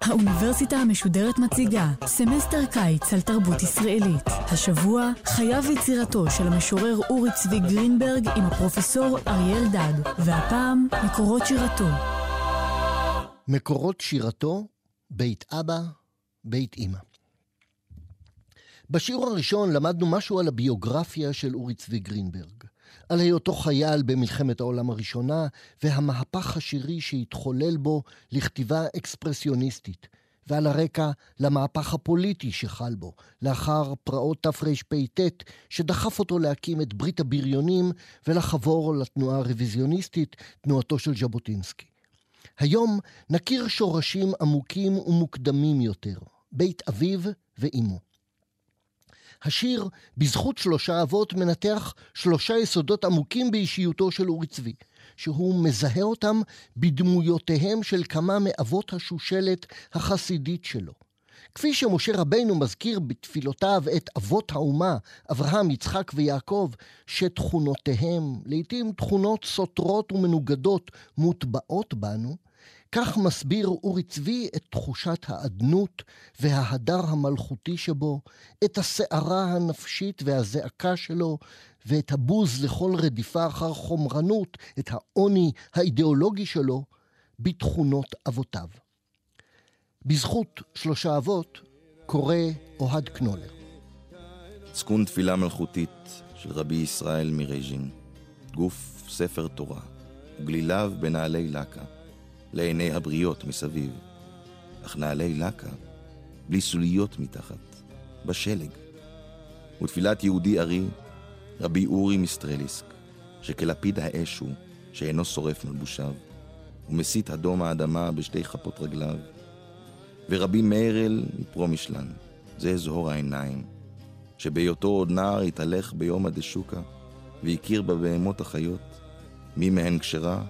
האוניברסיטה המשודרת מציגה סמסטר קיץ על תרבות ישראלית. השבוע חייו ויצירתו של המשורר אורי צבי גרינברג עם הפרופסור אריה אלדד, והפעם מקורות שירתו. מקורות שירתו, בית אבא, בית אמא. בשיעור הראשון למדנו משהו על הביוגרפיה של אורי צבי גרינברג. על היותו חייל במלחמת העולם הראשונה והמהפך השירי שהתחולל בו לכתיבה אקספרסיוניסטית, ועל הרקע למהפך הפוליטי שחל בו, לאחר פרעות תרפ"ט, שדחף אותו להקים את ברית הבריונים ולחבור לתנועה הרוויזיוניסטית, תנועתו של ז'בוטינסקי. היום נכיר שורשים עמוקים ומוקדמים יותר, בית אביו ואימו. השיר "בזכות שלושה אבות" מנתח שלושה יסודות עמוקים באישיותו של אורי צבי, שהוא מזהה אותם בדמויותיהם של כמה מאבות השושלת החסידית שלו. כפי שמשה רבנו מזכיר בתפילותיו את אבות האומה, אברהם, יצחק ויעקב, שתכונותיהם, לעתים תכונות סותרות ומנוגדות, מוטבעות בנו, כך מסביר אורי צבי את תחושת האדנות וההדר המלכותי שבו, את הסערה הנפשית והזעקה שלו, ואת הבוז לכל רדיפה אחר חומרנות, את העוני האידיאולוגי שלו, בתכונות אבותיו. בזכות שלושה אבות קורא אוהד קנולר. צקון תפילה מלכותית של רבי ישראל מרייז'ין, גוף ספר תורה, גליליו בנעלי לקה. לעיני הבריות מסביב, אך נעלי לקה, בלי סוליות מתחת, בשלג. ותפילת יהודי ארי, רבי אורי מסטרליסק, שכלפיד האש הוא, שאינו שורף מלבושיו, ומסית אדום האדמה בשתי כפות רגליו, ורבי מאירל מפרומישלן, זה זהור העיניים, שבהיותו עוד נער התהלך ביום הדשוקה, והכיר בבהמות החיות, מי מהן כשרה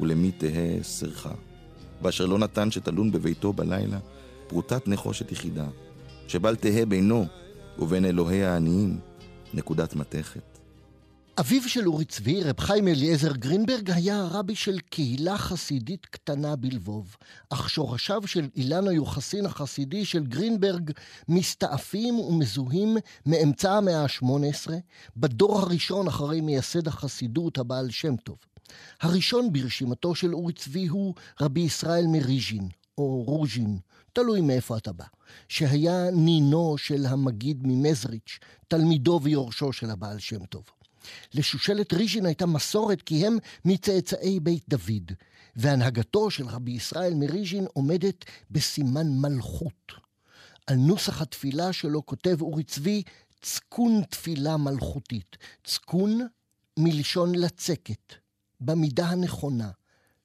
ולמי תהא סרחה. ואשר לא נתן שתלון בביתו בלילה פרוטת נחושת יחידה, שבל תהא בינו ובין אלוהי העניים נקודת מתכת. אביו של אורי צבי, רב חיים אליעזר גרינברג, היה הרבי של קהילה חסידית קטנה בלבוב, אך שורשיו של אילן היוחסין החסידי של גרינברג מסתעפים ומזוהים מאמצע המאה ה-18, בדור הראשון אחרי מייסד החסידות הבעל שם טוב. הראשון ברשימתו של אורי צבי הוא רבי ישראל מריז'ין, או רוז'ין, תלוי מאיפה אתה בא, שהיה נינו של המגיד ממזריץ', תלמידו ויורשו של הבעל שם טוב. לשושלת ריז'ין הייתה מסורת כי הם מצאצאי בית דוד, והנהגתו של רבי ישראל מריז'ין עומדת בסימן מלכות. על נוסח התפילה שלו כותב אורי צבי צקון תפילה מלכותית. צקון מלשון לצקת. במידה הנכונה,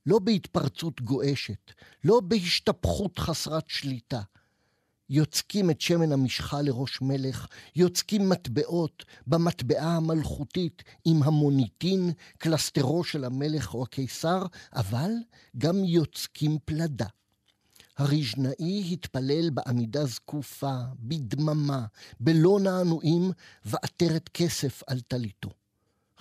לא בהתפרצות גועשת, לא בהשתפכות חסרת שליטה. יוצקים את שמן המשחה לראש מלך, יוצקים מטבעות במטבעה המלכותית עם המוניטין, קלסטרו של המלך או הקיסר, אבל גם יוצקים פלדה. הריז'נאי התפלל בעמידה זקופה, בדממה, בלא נענועים, ועטרת כסף על טליתו.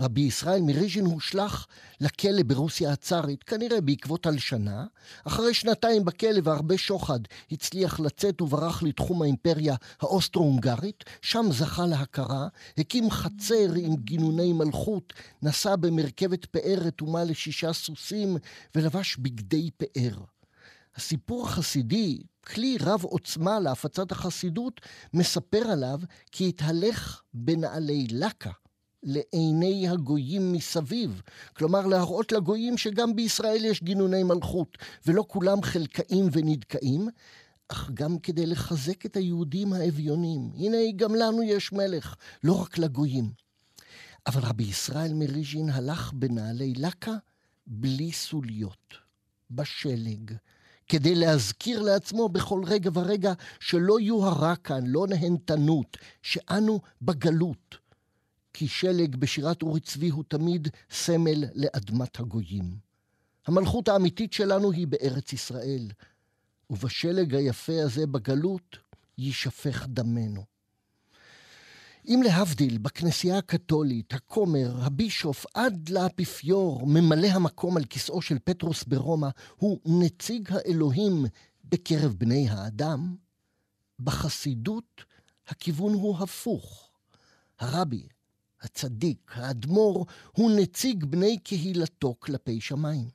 רבי ישראל מריז'ין הושלך לכלא ברוסיה הצארית, כנראה בעקבות הלשנה. אחרי שנתיים בכלא והרבה שוחד, הצליח לצאת וברח לתחום האימפריה האוסטרו-הונגרית, שם זכה להכרה, הקים חצר עם גינוני מלכות, נסע במרכבת פאר רתומה לשישה סוסים, ולבש בגדי פאר. הסיפור החסידי, כלי רב עוצמה להפצת החסידות, מספר עליו כי התהלך בנעלי לקה. לעיני הגויים מסביב. כלומר, להראות לגויים שגם בישראל יש גינוני מלכות, ולא כולם חלקאים ונדכאים, אך גם כדי לחזק את היהודים האביונים. הנה, גם לנו יש מלך, לא רק לגויים. אבל רבי ישראל מריז'ין הלך בנעלי לקה בלי סוליות, בשלג, כדי להזכיר לעצמו בכל רגע ורגע שלא יוהרה כאן, לא נהנתנות, שאנו בגלות. כי שלג בשירת אורי צבי הוא תמיד סמל לאדמת הגויים. המלכות האמיתית שלנו היא בארץ ישראל, ובשלג היפה הזה בגלות יישפך דמנו. אם להבדיל, בכנסייה הקתולית, הכומר, הבישוף, עד לאפיפיור, ממלא המקום על כיסאו של פטרוס ברומא, הוא נציג האלוהים בקרב בני האדם, בחסידות הכיוון הוא הפוך. הרבי, הצדיק, האדמו"ר, הוא נציג בני קהילתו כלפי שמיים.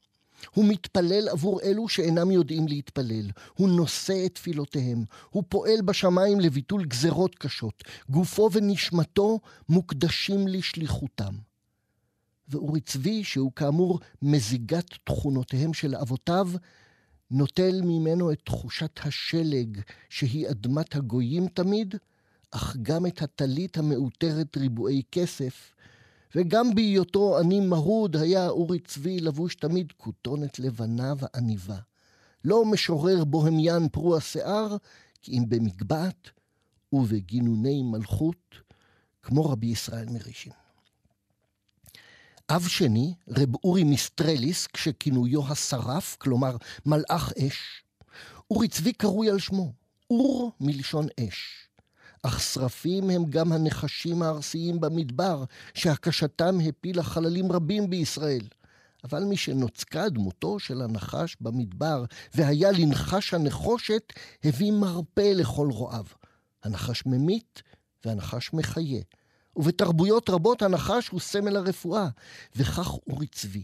הוא מתפלל עבור אלו שאינם יודעים להתפלל. הוא נושא את תפילותיהם. הוא פועל בשמיים לביטול גזרות קשות. גופו ונשמתו מוקדשים לשליחותם. ואורי צבי, שהוא כאמור מזיגת תכונותיהם של אבותיו, נוטל ממנו את תחושת השלג שהיא אדמת הגויים תמיד, אך גם את הטלית המעוטרת ריבועי כסף, וגם בהיותו עני מרוד היה אורי צבי לבוש תמיד כותונת לבנה ועניבה. לא משורר בוהמיין פרוע שיער, כי אם במגבעת ובגינוני מלכות, כמו רבי ישראל מרישין. אב שני, רב אורי מיסטרליס, כשכינויו השרף, כלומר מלאך אש, אורי צבי קרוי על שמו, אור מלשון אש. אך שרפים הם גם הנחשים הארסיים במדבר, שהקשתם הפילה חללים רבים בישראל. אבל משנוצקה דמותו של הנחש במדבר, והיה לנחש הנחושת, הביא מרפא לכל רועיו. הנחש ממית והנחש מחיה. ובתרבויות רבות הנחש הוא סמל הרפואה, וכך אורי צבי.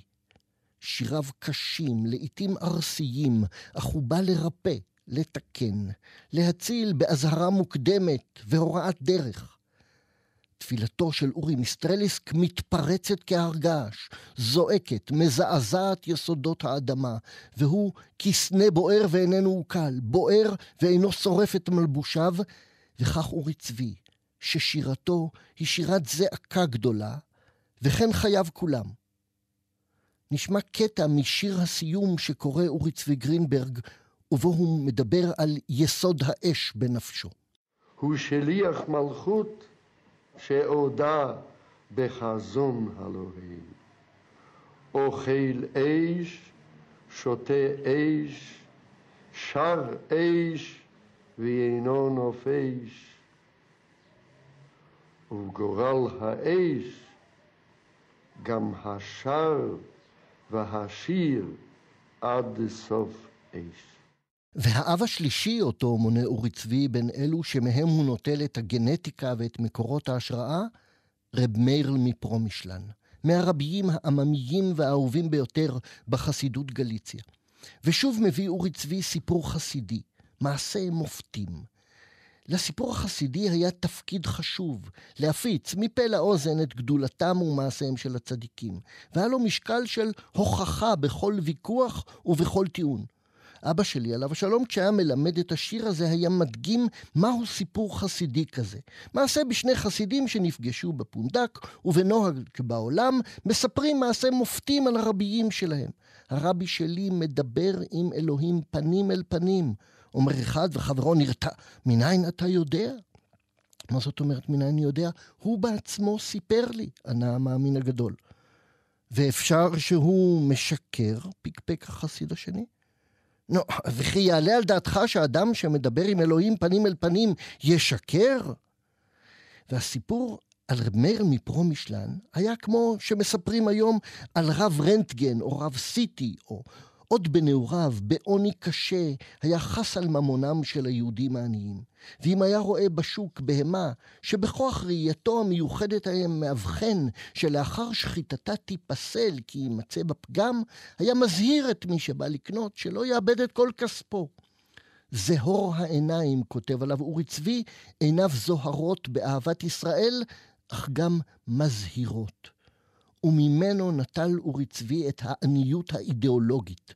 שיריו קשים, לעתים ארסיים, אך הוא בא לרפא, לתקן, להציל באזהרה מוקדמת והוראת דרך. תפילתו של אורי מיסטרליסק מתפרצת כהר געש, זועקת, מזעזעת יסודות האדמה, והוא כסנה בוער ואיננו עוקל, בוער ואינו שורף את מלבושיו, וכך אורי צבי, ששירתו היא שירת זעקה גדולה, וכן חייו כולם. נשמע קטע משיר הסיום שקורא אורי צבי גרינברג ובו הוא מדבר על יסוד האש בנפשו. הוא שליח מלכות שעודה בחזון אלוהים. אוכל אש, שותה אש, שר אש ואינו נופש. וגורל האש גם השר והשיר עד סוף אש. והאב השלישי, אותו מונה אורי צבי, בין אלו שמהם הוא נוטל את הגנטיקה ואת מקורות ההשראה, רב מאיר מפרומישלן, מהרביים העממיים והאהובים ביותר בחסידות גליציה. ושוב מביא אורי צבי סיפור חסידי, מעשה מופתים. לסיפור החסידי היה תפקיד חשוב, להפיץ מפה לאוזן את גדולתם ומעשיהם של הצדיקים, והיה לו משקל של הוכחה בכל ויכוח ובכל טיעון. אבא שלי, עליו השלום, כשהיה מלמד את השיר הזה, היה מדגים מהו סיפור חסידי כזה. מעשה בשני חסידים שנפגשו בפונדק, ובנוהג בעולם, מספרים מעשה מופתים על הרביים שלהם. הרבי שלי מדבר עם אלוהים פנים אל פנים. אומר אחד וחברו נרתע, מניין אתה יודע? מה זאת אומרת מניין אני יודע? הוא בעצמו סיפר לי, ענה המאמין הגדול. ואפשר שהוא משקר? פקפק החסיד השני. נו, וכי יעלה על דעתך שאדם שמדבר עם אלוהים פנים אל פנים ישקר? והסיפור על רב מאיר מפרומישלן היה כמו שמספרים היום על רב רנטגן או רב סיטי או עוד בנעוריו, בעוני קשה, היה חס על ממונם של היהודים העניים. ואם היה רואה בשוק בהמה, שבכוח ראייתו המיוחדת היה מאבחן שלאחר שחיטתה תיפסל כי יימצא בפגם, היה מזהיר את מי שבא לקנות שלא יאבד את כל כספו. זהור העיניים, כותב עליו אורי צבי, עיניו זוהרות באהבת ישראל, אך גם מזהירות. וממנו נטל אורי צבי את העניות האידיאולוגית.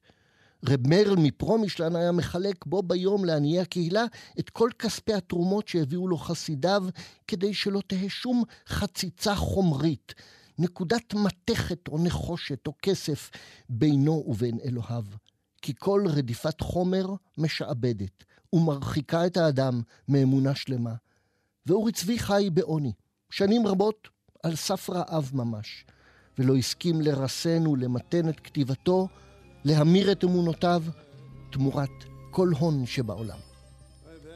רב מרל מפרומישלן היה מחלק בו ביום לעניי הקהילה את כל כספי התרומות שהביאו לו חסידיו, כדי שלא תהא שום חציצה חומרית, נקודת מתכת או נחושת או כסף בינו ובין אלוהיו. כי כל רדיפת חומר משעבדת ומרחיקה את האדם מאמונה שלמה. ואורי צבי חי בעוני, שנים רבות על סף רעב ממש. ולא הסכים לרסן ולמתן את כתיבתו, להמיר את אמונותיו תמורת כל הון שבעולם.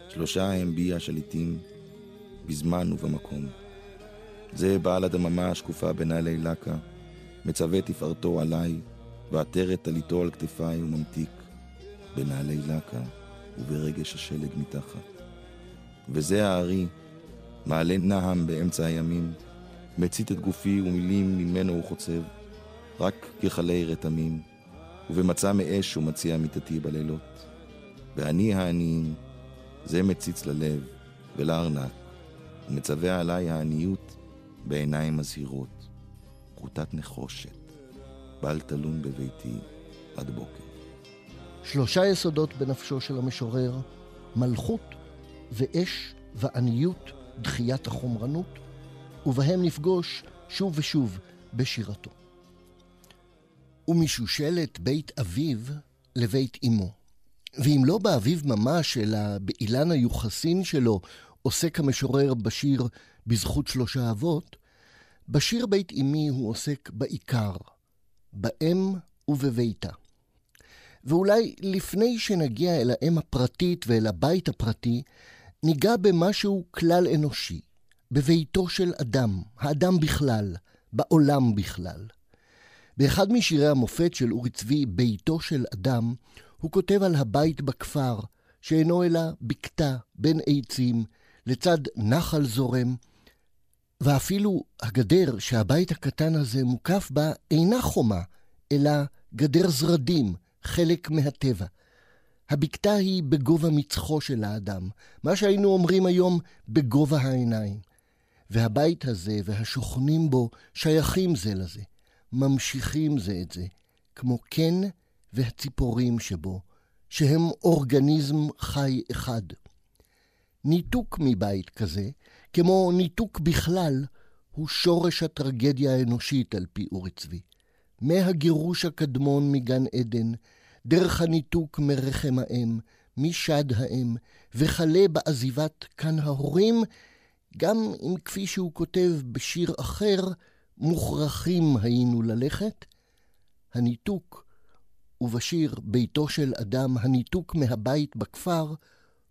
שלושה הם בי השליטים, בזמן ובמקום, זה בעל הדממה השקופה בנעלי לקה, מצווה תפארתו עליי, ועטרת טליתו על כתפיי וממתיק, בנעלי לקה וברגש השלג מתחת. וזה הארי, מעלה נעם באמצע הימים, מצית את גופי ומילים ממנו הוא חוצב, רק ככלי רתמים, ובמצע מאש הוא מציע מיתתי בלילות. ואני העניים, זה מציץ ללב ולארנק, ומצווה עליי העניות בעיניים מזהירות, פרוטת נחושת, בל תלון בביתי עד בוקר. שלושה יסודות בנפשו של המשורר, מלכות ואש ועניות, דחיית החומרנות, ובהם נפגוש שוב ושוב בשירתו. ומשושלת בית אביו לבית אמו. ואם לא באביו ממש, אלא באילן היוחסין שלו, עוסק המשורר בשיר בזכות שלושה אבות, בשיר בית אמי הוא עוסק בעיקר, באם ובביתה. ואולי לפני שנגיע אל האם הפרטית ואל הבית הפרטי, ניגע במשהו כלל אנושי, בביתו של אדם, האדם בכלל, בעולם בכלל. באחד משירי המופת של אורי צבי, ביתו של אדם, הוא כותב על הבית בכפר, שאינו אלא בקתה בין עצים, לצד נחל זורם, ואפילו הגדר שהבית הקטן הזה מוקף בה אינה חומה, אלא גדר זרדים, חלק מהטבע. הבקתה היא בגובה מצחו של האדם, מה שהיינו אומרים היום בגובה העיניים. והבית הזה והשוכנים בו שייכים זה לזה, ממשיכים זה את זה, כמו קן והציפורים שבו, שהם אורגניזם חי אחד. ניתוק מבית כזה, כמו ניתוק בכלל, הוא שורש הטרגדיה האנושית על פי אורי צבי. מהגירוש הקדמון מגן עדן, דרך הניתוק מרחם האם, משד האם, וכלה בעזיבת כאן ההורים, גם אם כפי שהוא כותב בשיר אחר, מוכרחים היינו ללכת, הניתוק, ובשיר ביתו של אדם, הניתוק מהבית בכפר,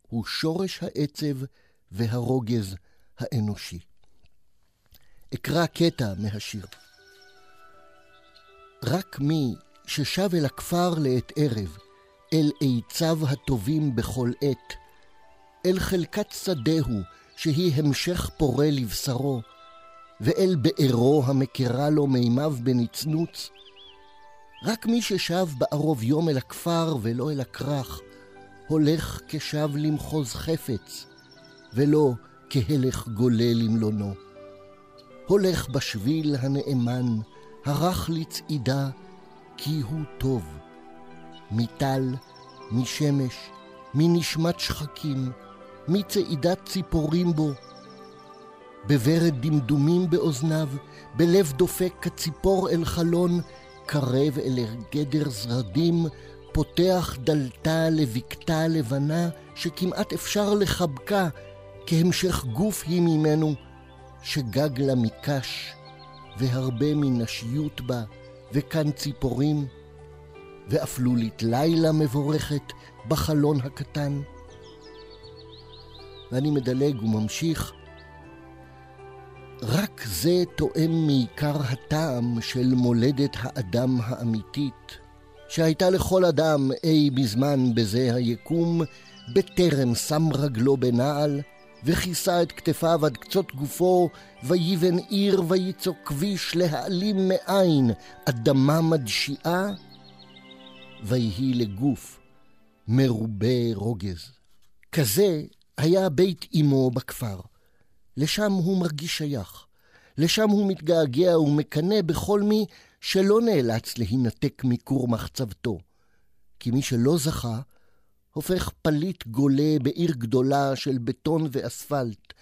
הוא שורש העצב והרוגז האנושי. אקרא קטע מהשיר. רק מי ששב אל הכפר לעת ערב, אל עציו הטובים בכל עת, אל חלקת שדהו, שהיא המשך פורה לבשרו, ואל בארו המכירה לו מימיו בנצנוץ. רק מי ששב בערוב יום אל הכפר ולא אל הכרך, הולך כשב למחוז חפץ, ולא כהלך גולה למלונו. הולך בשביל הנאמן, הרך לצעידה, כי הוא טוב. מטל, משמש, מנשמת שחקים, מצעידת ציפורים בו. בוורד דמדומים באוזניו, בלב דופק כציפור אל חלון, קרב אל גדר זרדים, פותח דלתה לבקתה לבנה, שכמעט אפשר לחבקה, כהמשך גוף היא ממנו, שגג לה מקש, והרבה מנשיות בה, וכאן ציפורים, ואפלולית לילה מבורכת בחלון הקטן. ואני מדלג וממשיך. רק זה תואם מעיקר הטעם של מולדת האדם האמיתית, שהייתה לכל אדם אי בזמן בזה היקום, בטרם שם רגלו בנעל, וכיסה את כתפיו עד קצות גופו, ויבן עיר ויצוק כביש להעלים מאין אדמה מדשיעה, ויהי לגוף מרובה רוגז. כזה היה בית אמו בכפר. לשם הוא מרגיש שייך. לשם הוא מתגעגע ומקנא בכל מי שלא נאלץ להינתק מכור מחצבתו. כי מי שלא זכה, הופך פליט גולה בעיר גדולה של בטון ואספלט.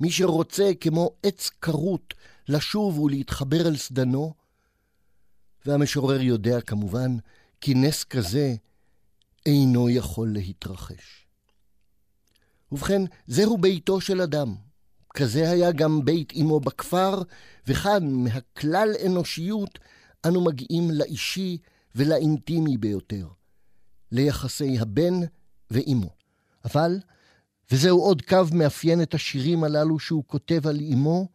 מי שרוצה, כמו עץ כרות, לשוב ולהתחבר אל סדנו, והמשורר יודע כמובן כי נס כזה אינו יכול להתרחש. ובכן, זהו ביתו של אדם. כזה היה גם בית אמו בכפר, וכאן, מהכלל אנושיות, אנו מגיעים לאישי ולאינטימי ביותר, ליחסי הבן ואימו. אבל, וזהו עוד קו מאפיין את השירים הללו שהוא כותב על אמו,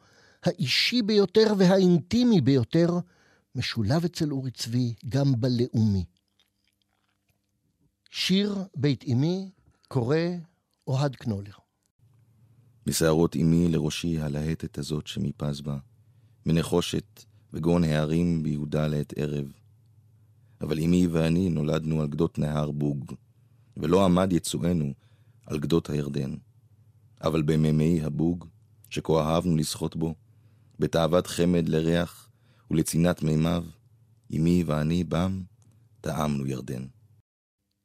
האישי ביותר והאינטימי ביותר, משולב אצל אורי צבי גם בלאומי. שיר בית אמי קורא אוהד קנולר. בשערות אמי לראשי הלהטת הזאת שמפז בה, מנחושת וגון הערים ביהודה לעת ערב. אבל אמי ואני נולדנו על גדות נהר בוג, ולא עמד יצואנו על גדות הירדן. אבל במימי הבוג, שכה אהבנו לשחות בו, בתאוות חמד לריח ולצנעת מימיו, אמי ואני בם, טעמנו ירדן.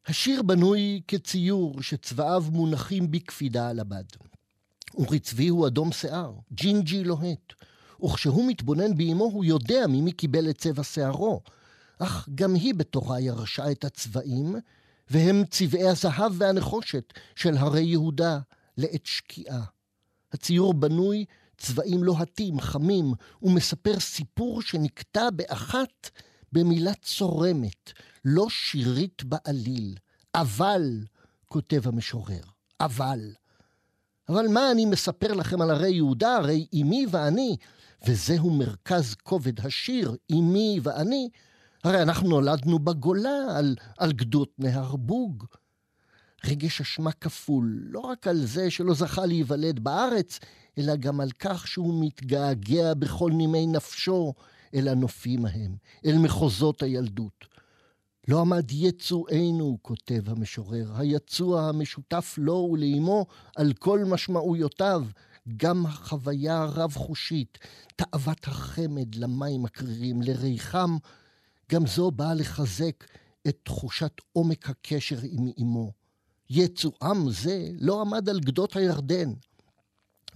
השיר בנוי כציור שצבעיו מונחים בקפידה על הבד. אורי צבי הוא אדום שיער, ג'ינג'י לוהט, וכשהוא מתבונן באמו הוא יודע ממי קיבל את צבע שערו, אך גם היא בתורה ירשה את הצבעים, והם צבעי הזהב והנחושת של הרי יהודה לעת שקיעה. הציור בנוי צבעים לוהטים, חמים, ומספר סיפור שנקטע באחת במילה צורמת, לא שירית בעליל. אבל, כותב המשורר, אבל. אבל מה אני מספר לכם על הרי יהודה, הרי אמי ואני, וזהו מרכז כובד השיר, אמי ואני, הרי אנחנו נולדנו בגולה, על, על גדות נהר בוג. רגש אשמה כפול, לא רק על זה שלא זכה להיוולד בארץ, אלא גם על כך שהוא מתגעגע בכל נימי נפשו אל הנופים ההם, אל מחוזות הילדות. לא עמד יצואנו, כותב המשורר, היצוא המשותף לו ולאמו על כל משמעויותיו, גם החוויה הרב-חושית, תאוות החמד למים הקרירים, לריחם, גם זו באה לחזק את תחושת עומק הקשר עם אמו. יצואם זה לא עמד על גדות הירדן.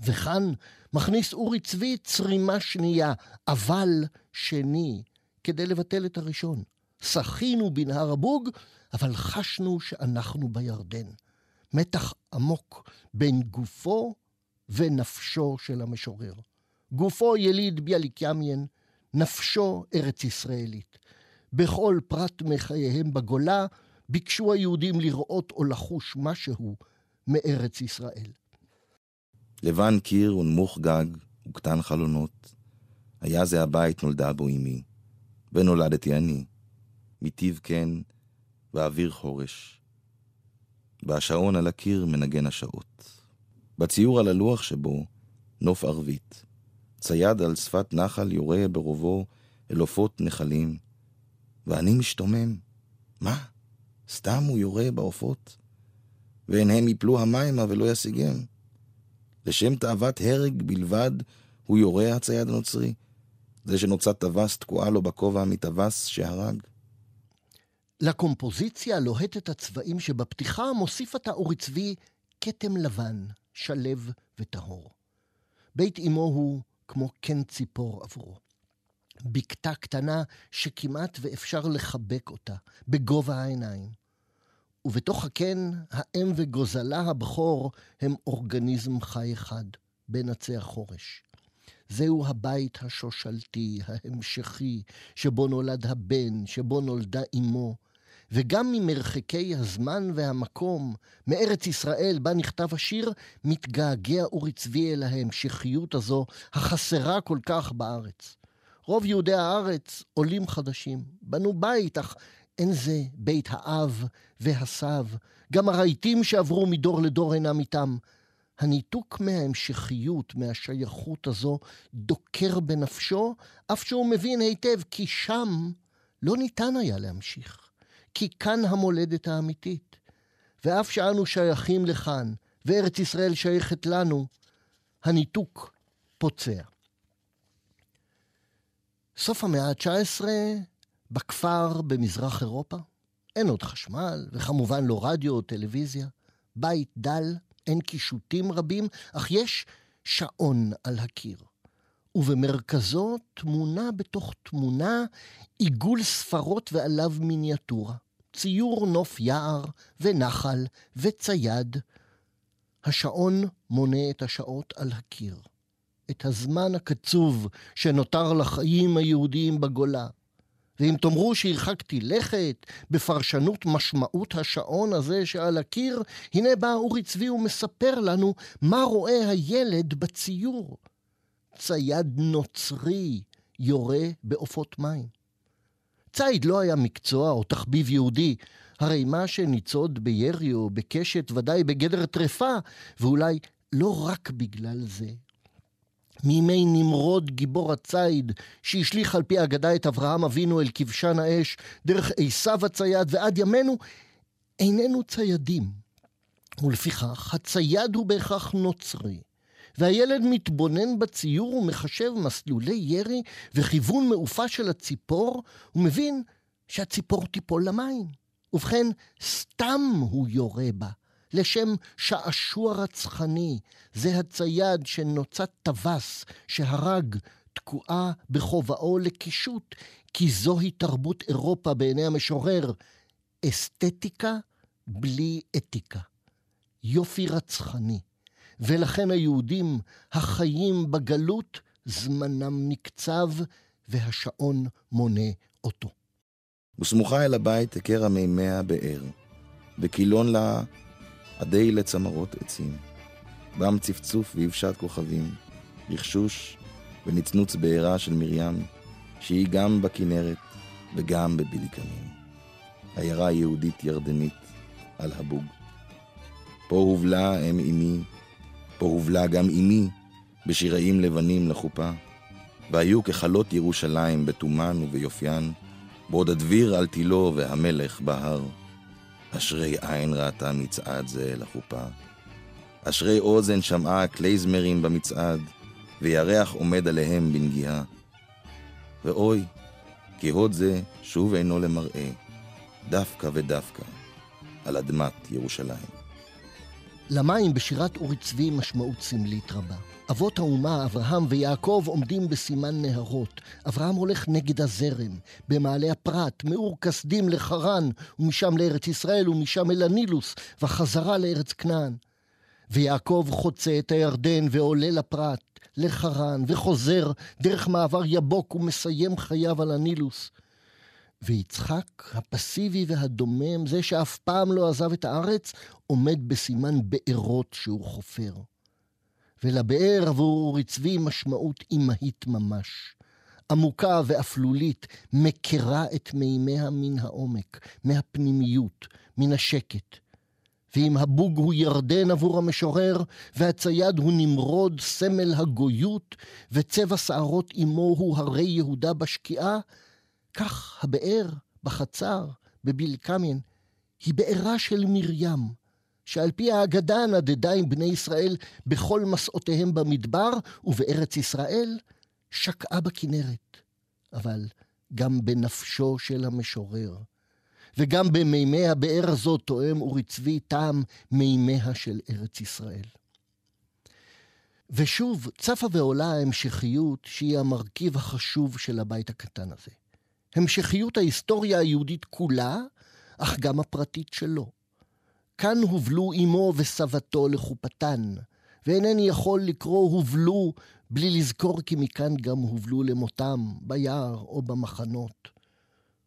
וכאן מכניס אורי צבי צרימה שנייה, אבל שני, כדי לבטל את הראשון. שחינו בנהר הבוג, אבל חשנו שאנחנו בירדן. מתח עמוק בין גופו ונפשו של המשורר. גופו יליד ביאליק ימיין, נפשו ארץ ישראלית. בכל פרט מחייהם בגולה ביקשו היהודים לראות או לחוש משהו מארץ ישראל. לבן קיר ונמוך גג וקטן חלונות, היה זה הבית נולדה בו אמי, ונולדתי אני, מטיב קן ואוויר חורש. והשעון על הקיר מנגן השעות. בציור על הלוח שבו, נוף ערבית. צייד על שפת נחל יורה ברובו אל עופות נחלים. ואני משתומם. מה? סתם הוא יורה בעופות? ואין הם יפלו המימה ולא ישיגם. לשם תאוות הרג בלבד הוא יורה הצייד הנוצרי. זה שנוצת טווס תקועה לו בכובע מטווס שהרג. לקומפוזיציה לוהטת הצבעים שבפתיחה מוסיף עתה אורי צבי כתם לבן, שלו וטהור. בית אמו הוא כמו קן ציפור עבורו. בקתה קטנה שכמעט ואפשר לחבק אותה, בגובה העיניים. ובתוך הקן, האם וגוזלה הבכור הם אורגניזם חי אחד, בן עצי החורש. זהו הבית השושלתי, ההמשכי, שבו נולד הבן, שבו נולדה אמו, וגם ממרחקי הזמן והמקום, מארץ ישראל בה נכתב השיר, מתגעגע אורי צבי אל ההמשכיות הזו, החסרה כל כך בארץ. רוב יהודי הארץ עולים חדשים, בנו בית, אך אין זה בית האב והסב. גם הרהיטים שעברו מדור לדור אינם איתם. הניתוק מההמשכיות, מהשייכות הזו, דוקר בנפשו, אף שהוא מבין היטב כי שם לא ניתן היה להמשיך. כי כאן המולדת האמיתית. ואף שאנו שייכים לכאן, וארץ ישראל שייכת לנו, הניתוק פוצע. סוף המאה ה-19, בכפר במזרח אירופה, אין עוד חשמל, וכמובן לא רדיו או טלוויזיה. בית דל, אין קישוטים רבים, אך יש שעון על הקיר. ובמרכזו תמונה בתוך תמונה, עיגול ספרות ועליו מיניאטורה. ציור נוף יער ונחל וצייד. השעון מונה את השעות על הקיר. את הזמן הקצוב שנותר לחיים היהודיים בגולה. ואם תאמרו שהרחקתי לכת בפרשנות משמעות השעון הזה שעל הקיר, הנה בא אורי צבי ומספר לנו מה רואה הילד בציור. צייד נוצרי יורה בעופות מים. ציד לא היה מקצוע או תחביב יהודי, הרי מה שניצוד בירי או בקשת ודאי בגדר טרפה, ואולי לא רק בגלל זה. מימי נמרוד גיבור הציד, שהשליך על פי אגדה את אברהם אבינו אל כבשן האש, דרך עשיו הצייד ועד ימינו, איננו ציידים. ולפיכך, הצייד הוא בהכרח נוצרי. והילד מתבונן בציור ומחשב מסלולי ירי וכיוון מעופה של הציפור, ומבין שהציפור תיפול למים. ובכן, סתם הוא יורה בה, לשם שעשוע רצחני. זה הצייד שנוצת טווס, שהרג, תקועה בכובעו לקישוט, כי זוהי תרבות אירופה בעיני המשורר. אסתטיקה בלי אתיקה. יופי רצחני. ולכן היהודים החיים בגלות, זמנם נקצב והשעון מונה אותו. וסמוכה אל הבית הכרה מימי הבאר, וקילון לה עדי לצמרות עצים. בם צפצוף ויבשת כוכבים, רכשוש ונצנוץ בעירה של מרים, שהיא גם בכנרת וגם בביליקנים. עיירה יהודית ירדנית על הבוג. פה הובלה אם אמי, פה הובלה גם אמי, בשיראים לבנים לחופה, והיו ככלות ירושלים בתומן וביופיין, בעוד הדביר על תילו והמלך בהר. אשרי עין ראתה מצעד זה לחופה. אשרי אוזן שמעה קלייזמרים במצעד, וירח עומד עליהם בנגיעה. ואוי, כי הוד זה שוב אינו למראה, דווקא ודווקא, על אדמת ירושלים. למים בשירת אורי צבי משמעות סמלית רבה. אבות האומה, אברהם ויעקב, עומדים בסימן נהרות. אברהם הולך נגד הזרם, במעלה הפרת, מאור כסדים לחרן, ומשם לארץ ישראל, ומשם אל הנילוס, וחזרה לארץ כנען. ויעקב חוצה את הירדן ועולה לפרת, לחרן, וחוזר דרך מעבר יבוק ומסיים חייו על הנילוס. ויצחק, הפסיבי והדומם, זה שאף פעם לא עזב את הארץ, עומד בסימן בארות שהוא חופר. ולבאר עבור אורי צבי משמעות אימהית ממש. עמוקה ואפלולית, מכירה את מימיה מן העומק, מהפנימיות, מן השקט. ואם הבוג הוא ירדן עבור המשורר, והצייד הוא נמרוד, סמל הגויות, וצבע שערות אמו הוא הרי יהודה בשקיעה, כך הבאר בחצר, בבילקמיין, היא בארה של מרים, שעל פי האגדה נדדה עם בני ישראל בכל מסעותיהם במדבר ובארץ ישראל, שקעה בכנרת, אבל גם בנפשו של המשורר. וגם במימי הבאר הזאת תואם אורי צבי טעם מימיה של ארץ ישראל. ושוב, צפה ועולה ההמשכיות שהיא המרכיב החשוב של הבית הקטן הזה. המשכיות ההיסטוריה היהודית כולה, אך גם הפרטית שלו. כאן הובלו אמו וסבתו לחופתן, ואינני יכול לקרוא הובלו בלי לזכור כי מכאן גם הובלו למותם, ביער או במחנות.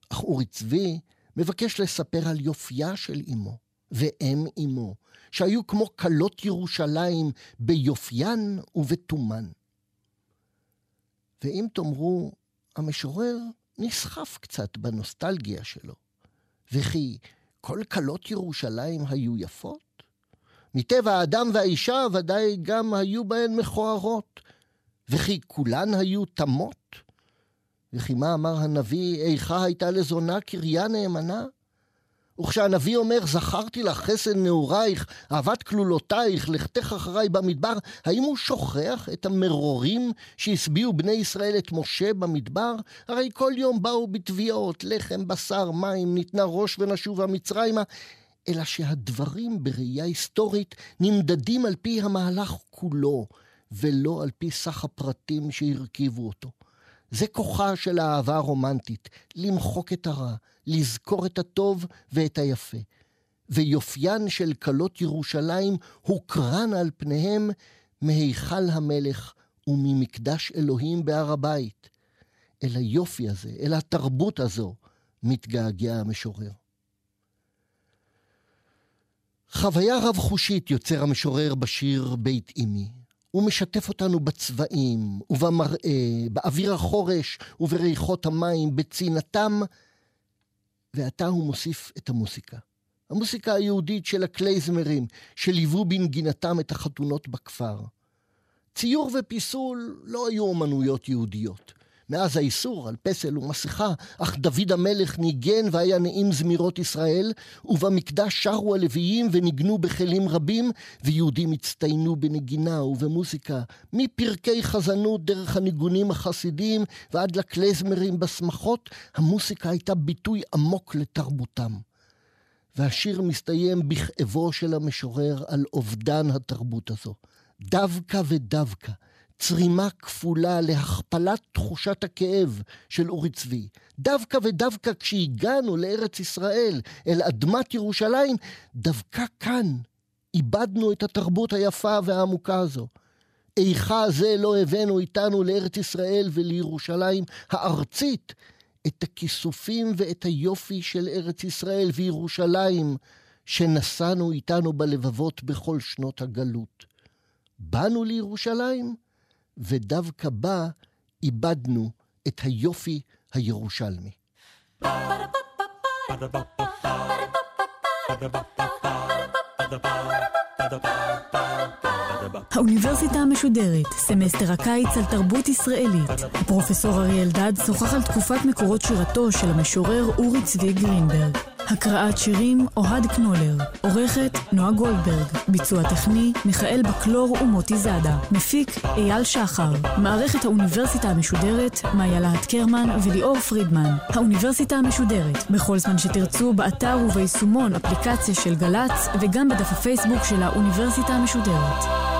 אך אורי צבי מבקש לספר על יופייה של אמו ואם אמו, שהיו כמו כלות ירושלים ביופיין ובתומן. ואם תאמרו, המשורר נסחף קצת בנוסטלגיה שלו, וכי כל כלות ירושלים היו יפות? מטבע האדם והאישה ודאי גם היו בהן מכוערות, וכי כולן היו תמות? וכי מה אמר הנביא, איכה הייתה לזונה קריה נאמנה? וכשהנביא אומר, זכרתי לך חסד נעורייך, אהבת כלולותייך, לכתך אחריי במדבר, האם הוא שוכח את המרורים שהשביעו בני ישראל את משה במדבר? הרי כל יום באו בתביעות, לחם, בשר, מים, ניתנה ראש ונשובה מצרימה. אלא שהדברים בראייה היסטורית נמדדים על פי המהלך כולו, ולא על פי סך הפרטים שהרכיבו אותו. זה כוחה של האהבה הרומנטית, למחוק את הרע, לזכור את הטוב ואת היפה. ויופיין של כלות ירושלים הוקרן על פניהם מהיכל המלך וממקדש אלוהים בהר הבית. אל היופי הזה, אל התרבות הזו, מתגעגע המשורר. חוויה רב-חושית יוצר המשורר בשיר בית אמי. הוא משתף אותנו בצבעים ובמראה, באוויר החורש ובריחות המים, בצנעתם, ועתה הוא מוסיף את המוסיקה. המוסיקה היהודית של הקלייזמרים, שליוו בנגינתם את החתונות בכפר. ציור ופיסול לא היו אומנויות יהודיות. מאז האיסור על פסל ומסכה, אך דוד המלך ניגן והיה נעים זמירות ישראל, ובמקדש שרו הלוויים וניגנו בכלים רבים, ויהודים הצטיינו בנגינה ובמוזיקה, מפרקי חזנות דרך הניגונים החסידיים ועד לקלזמרים בשמחות, המוסיקה הייתה ביטוי עמוק לתרבותם. והשיר מסתיים בכאבו של המשורר על אובדן התרבות הזו. דווקא ודווקא. צרימה כפולה להכפלת תחושת הכאב של אורי צבי. דווקא ודווקא כשהגענו לארץ ישראל, אל אדמת ירושלים, דווקא כאן איבדנו את התרבות היפה והעמוקה הזו. איכה זה לא הבאנו איתנו לארץ ישראל ולירושלים הארצית, את הכיסופים ואת היופי של ארץ ישראל וירושלים, שנשאנו איתנו בלבבות בכל שנות הגלות. באנו לירושלים, ודווקא בה איבדנו את היופי הירושלמי. האוניברסיטה המשודרת, סמסטר הקיץ על תרבות ישראלית. הפרופסור אריה אלדד שוחח על תקופת מקורות שירתו של המשורר אורי צבי גרינברג. הקראת שירים אוהד קנולר, עורכת נועה גולדברג, ביצוע טכני מיכאל בקלור ומוטי זאדה, מפיק אייל שחר, מערכת האוניברסיטה המשודרת מאיה להט קרמן וליאור פרידמן. האוניברסיטה המשודרת, בכל זמן שתרצו, באתר וביישומון אפליקציה של גל"צ וגם בדף הפייסבוק של האוניברסיטה המשודרת.